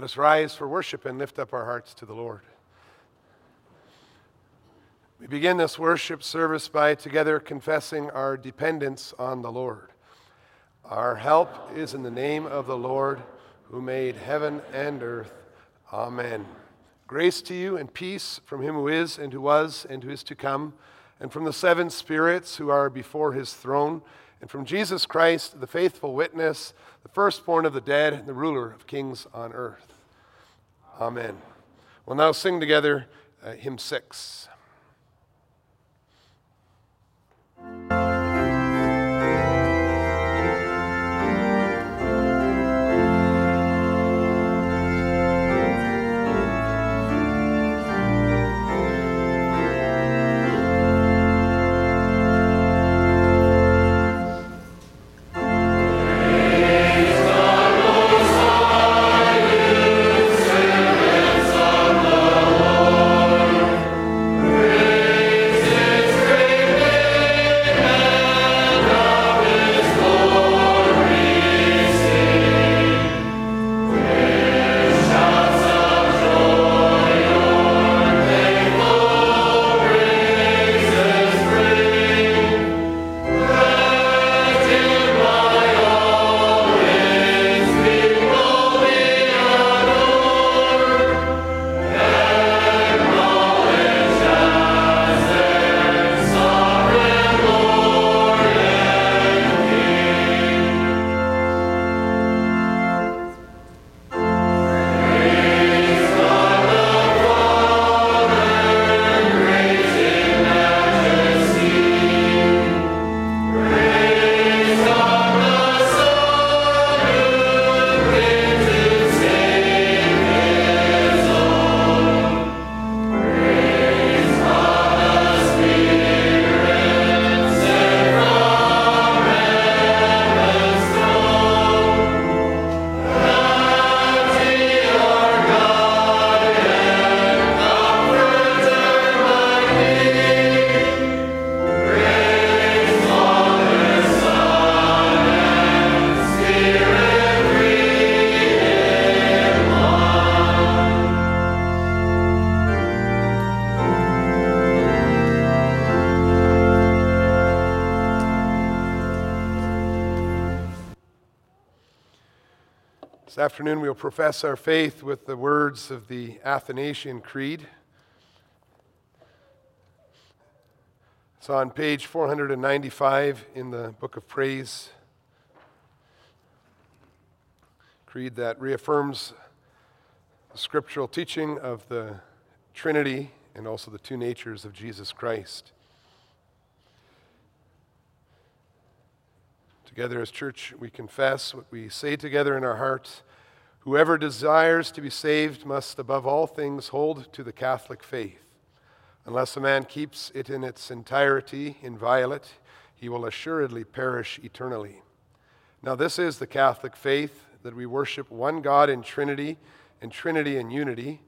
Let us rise for worship and lift up our hearts to the Lord. We begin this worship service by together confessing our dependence on the Lord. Our help is in the name of the Lord who made heaven and earth. Amen. Grace to you and peace from him who is and who was and who is to come, and from the seven spirits who are before his throne, and from Jesus Christ, the faithful witness, the firstborn of the dead, and the ruler of kings on earth. Amen. We'll now sing together uh, hymn six. Afternoon, we'll profess our faith with the words of the Athanasian Creed. It's on page 495 in the Book of Praise. Creed that reaffirms the scriptural teaching of the Trinity and also the two natures of Jesus Christ. Together as church, we confess what we say together in our hearts Whoever desires to be saved must, above all things, hold to the Catholic faith. Unless a man keeps it in its entirety inviolate, he will assuredly perish eternally. Now, this is the Catholic faith that we worship one God in Trinity and Trinity in unity,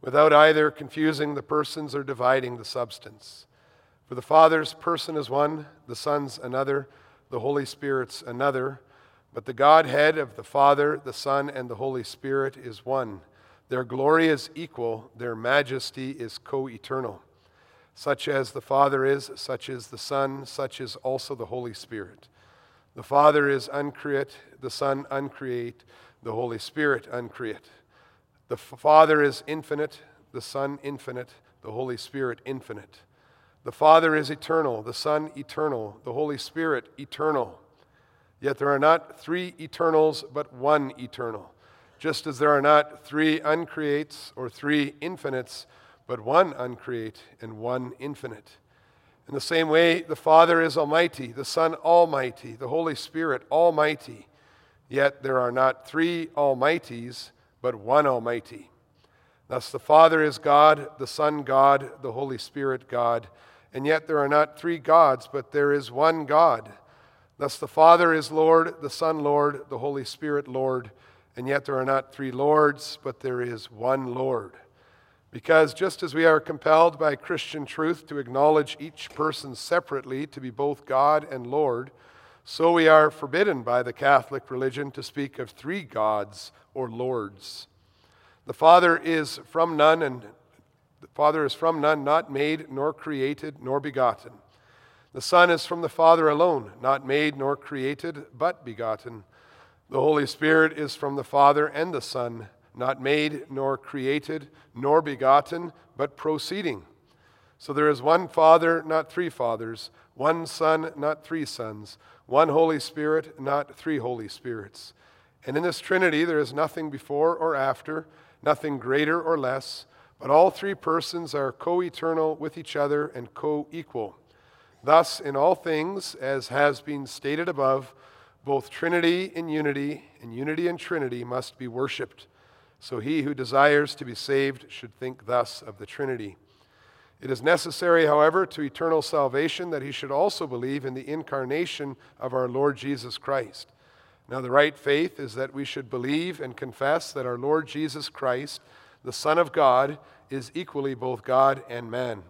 without either confusing the persons or dividing the substance. For the Father's person is one, the Son's another, the Holy Spirit's another but the Godhead of the Father, the Son, and the Holy Spirit is one. Their glory is equal, their majesty is co eternal. Such as the Father is, such is the Son, such is also the Holy Spirit. The Father is uncreate, the Son uncreate, the Holy Spirit uncreate. The Father is infinite, the Son infinite, the Holy Spirit infinite. The Father is eternal, the Son eternal, the Holy Spirit eternal. Yet there are not three eternals, but one eternal. Just as there are not three uncreates or three infinites, but one uncreate and one infinite. In the same way, the Father is almighty, the Son almighty, the Holy Spirit almighty. Yet there are not three almighties, but one almighty. Thus the Father is God, the Son God, the Holy Spirit God. And yet there are not three gods, but there is one God. Thus, the Father is Lord, the Son Lord, the Holy Spirit Lord, and yet there are not three Lords, but there is one Lord. Because just as we are compelled by Christian truth to acknowledge each person separately to be both God and Lord, so we are forbidden by the Catholic religion to speak of three gods or lords. The Father is from none, and the Father is from none, not made, nor created, nor begotten. The Son is from the Father alone, not made, nor created, but begotten. The Holy Spirit is from the Father and the Son, not made, nor created, nor begotten, but proceeding. So there is one Father, not three fathers, one Son, not three sons, one Holy Spirit, not three Holy Spirits. And in this Trinity there is nothing before or after, nothing greater or less, but all three persons are co eternal with each other and co equal. Thus, in all things, as has been stated above, both Trinity and unity and unity and Trinity must be worshiped. So he who desires to be saved should think thus of the Trinity. It is necessary, however, to eternal salvation that he should also believe in the incarnation of our Lord Jesus Christ. Now, the right faith is that we should believe and confess that our Lord Jesus Christ, the Son of God, is equally both God and man.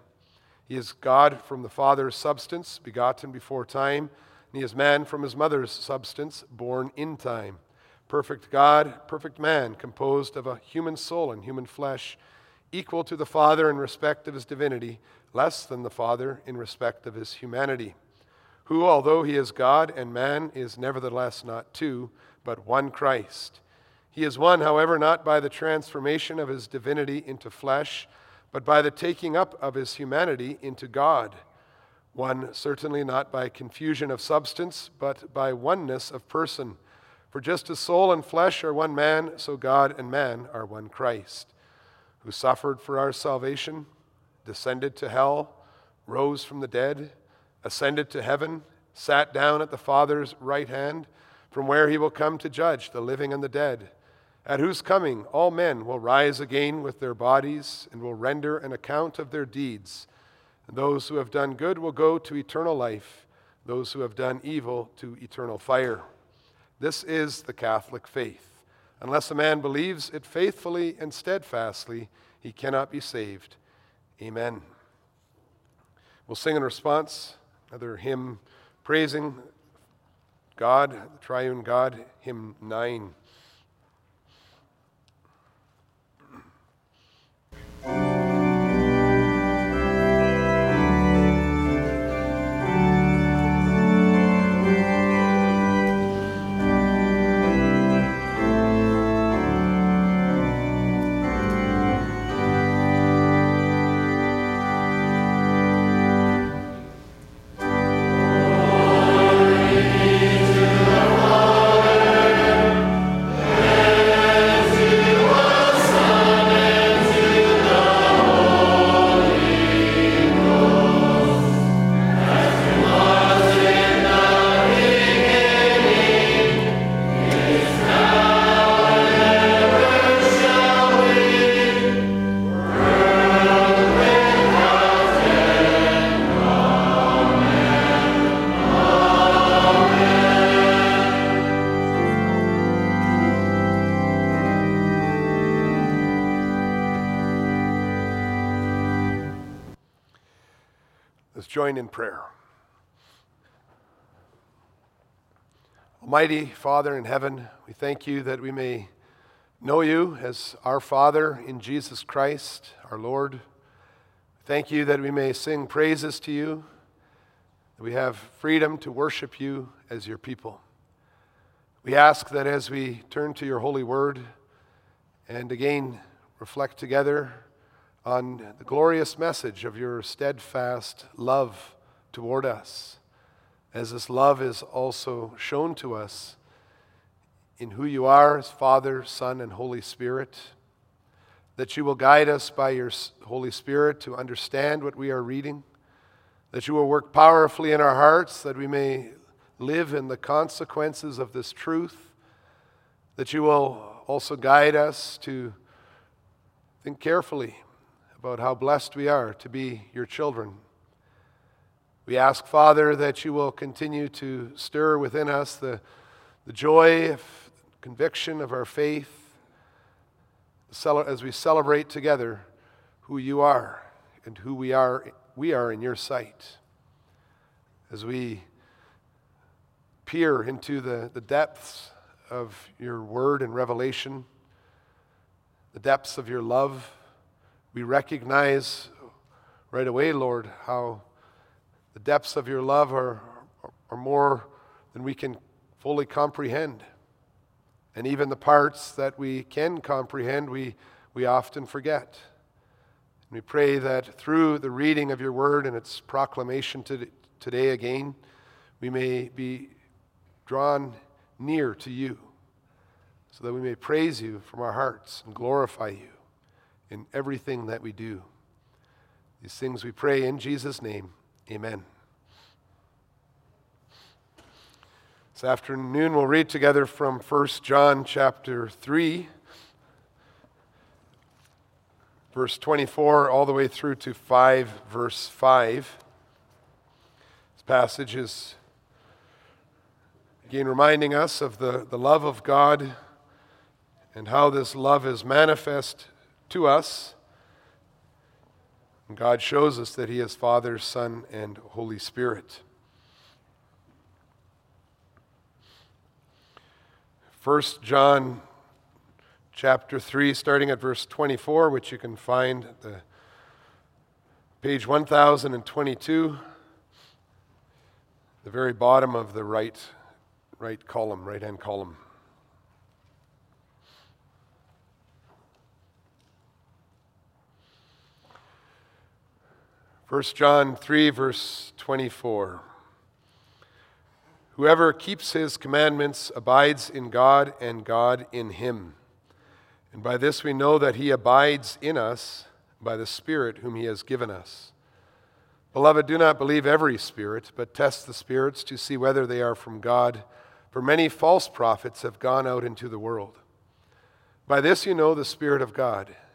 He is God from the Father's substance, begotten before time, and he is man from his mother's substance, born in time. Perfect God, perfect man, composed of a human soul and human flesh equal to the Father in respect of his divinity, less than the Father in respect of his humanity, who, although he is God and man, is nevertheless not two, but one Christ. He is one, however, not by the transformation of his divinity into flesh, but by the taking up of his humanity into God. One, certainly not by confusion of substance, but by oneness of person. For just as soul and flesh are one man, so God and man are one Christ who suffered for our salvation, descended to hell, rose from the dead, ascended to heaven, sat down at the Father's right hand, from where he will come to judge the living and the dead, at whose coming all men will rise again with their bodies and will render an account of their deeds. And those who have done good will go to eternal life, those who have done evil to eternal fire. This is the Catholic faith. Unless a man believes it faithfully and steadfastly, he cannot be saved. Amen. We'll sing in response another hymn praising God, the triune God, hymn 9. Join in prayer. Almighty Father in heaven, we thank you that we may know you as our Father in Jesus Christ, our Lord. Thank you that we may sing praises to you, that we have freedom to worship you as your people. We ask that as we turn to your holy word and again reflect together on the glorious message of your steadfast love toward us, as this love is also shown to us in who you are as Father, Son, and Holy Spirit, that you will guide us by your Holy Spirit to understand what we are reading, that you will work powerfully in our hearts, that we may live in the consequences of this truth, that you will also guide us to think carefully about how blessed we are to be your children. We ask, Father, that you will continue to stir within us the, the joy of conviction of our faith as we celebrate together who you are and who we are, we are in your sight. As we peer into the, the depths of your word and revelation, the depths of your love. We recognize right away, Lord, how the depths of your love are, are more than we can fully comprehend. And even the parts that we can comprehend, we, we often forget. And we pray that through the reading of your word and its proclamation to, today again, we may be drawn near to you so that we may praise you from our hearts and glorify you in everything that we do. These things we pray in Jesus' name. Amen. This afternoon we'll read together from 1 John chapter 3 verse 24 all the way through to 5 verse 5. This passage is again reminding us of the, the love of God and how this love is manifest to us. And God shows us that He is Father, Son, and Holy Spirit. 1 John chapter 3, starting at verse 24, which you can find at the page 1022, the very bottom of the right, right column, right hand column. First John 3, verse 24. Whoever keeps his commandments abides in God, and God in him. And by this we know that he abides in us by the Spirit whom he has given us. Beloved, do not believe every spirit, but test the spirits to see whether they are from God, for many false prophets have gone out into the world. By this you know the Spirit of God.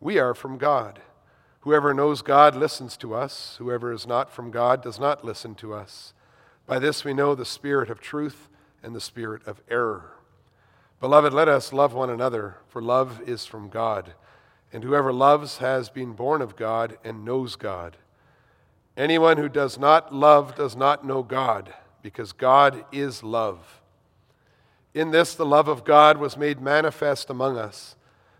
We are from God. Whoever knows God listens to us. Whoever is not from God does not listen to us. By this we know the spirit of truth and the spirit of error. Beloved, let us love one another, for love is from God. And whoever loves has been born of God and knows God. Anyone who does not love does not know God, because God is love. In this, the love of God was made manifest among us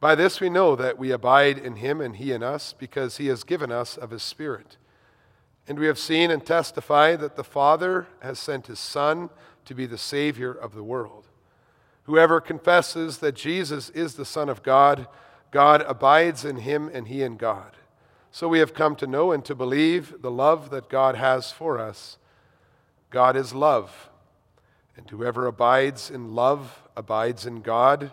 By this we know that we abide in him and he in us, because he has given us of his Spirit. And we have seen and testified that the Father has sent his Son to be the Savior of the world. Whoever confesses that Jesus is the Son of God, God abides in him and he in God. So we have come to know and to believe the love that God has for us. God is love, and whoever abides in love abides in God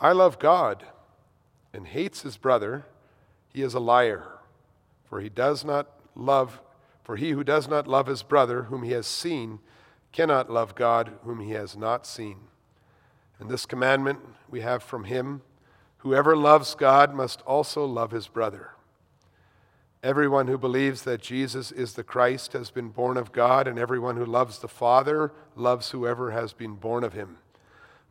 I love God and hates his brother, he is a liar. For he does not love, for he who does not love his brother whom he has seen cannot love God whom he has not seen. And this commandment we have from him whoever loves God must also love his brother. Everyone who believes that Jesus is the Christ has been born of God, and everyone who loves the Father loves whoever has been born of him.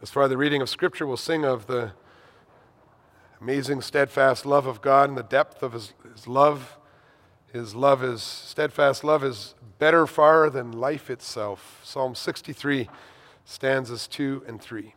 As far as the reading of Scripture, we'll sing of the amazing, steadfast love of God and the depth of His, his love. His love is, steadfast love is better far than life itself. Psalm 63, stanzas 2 and 3.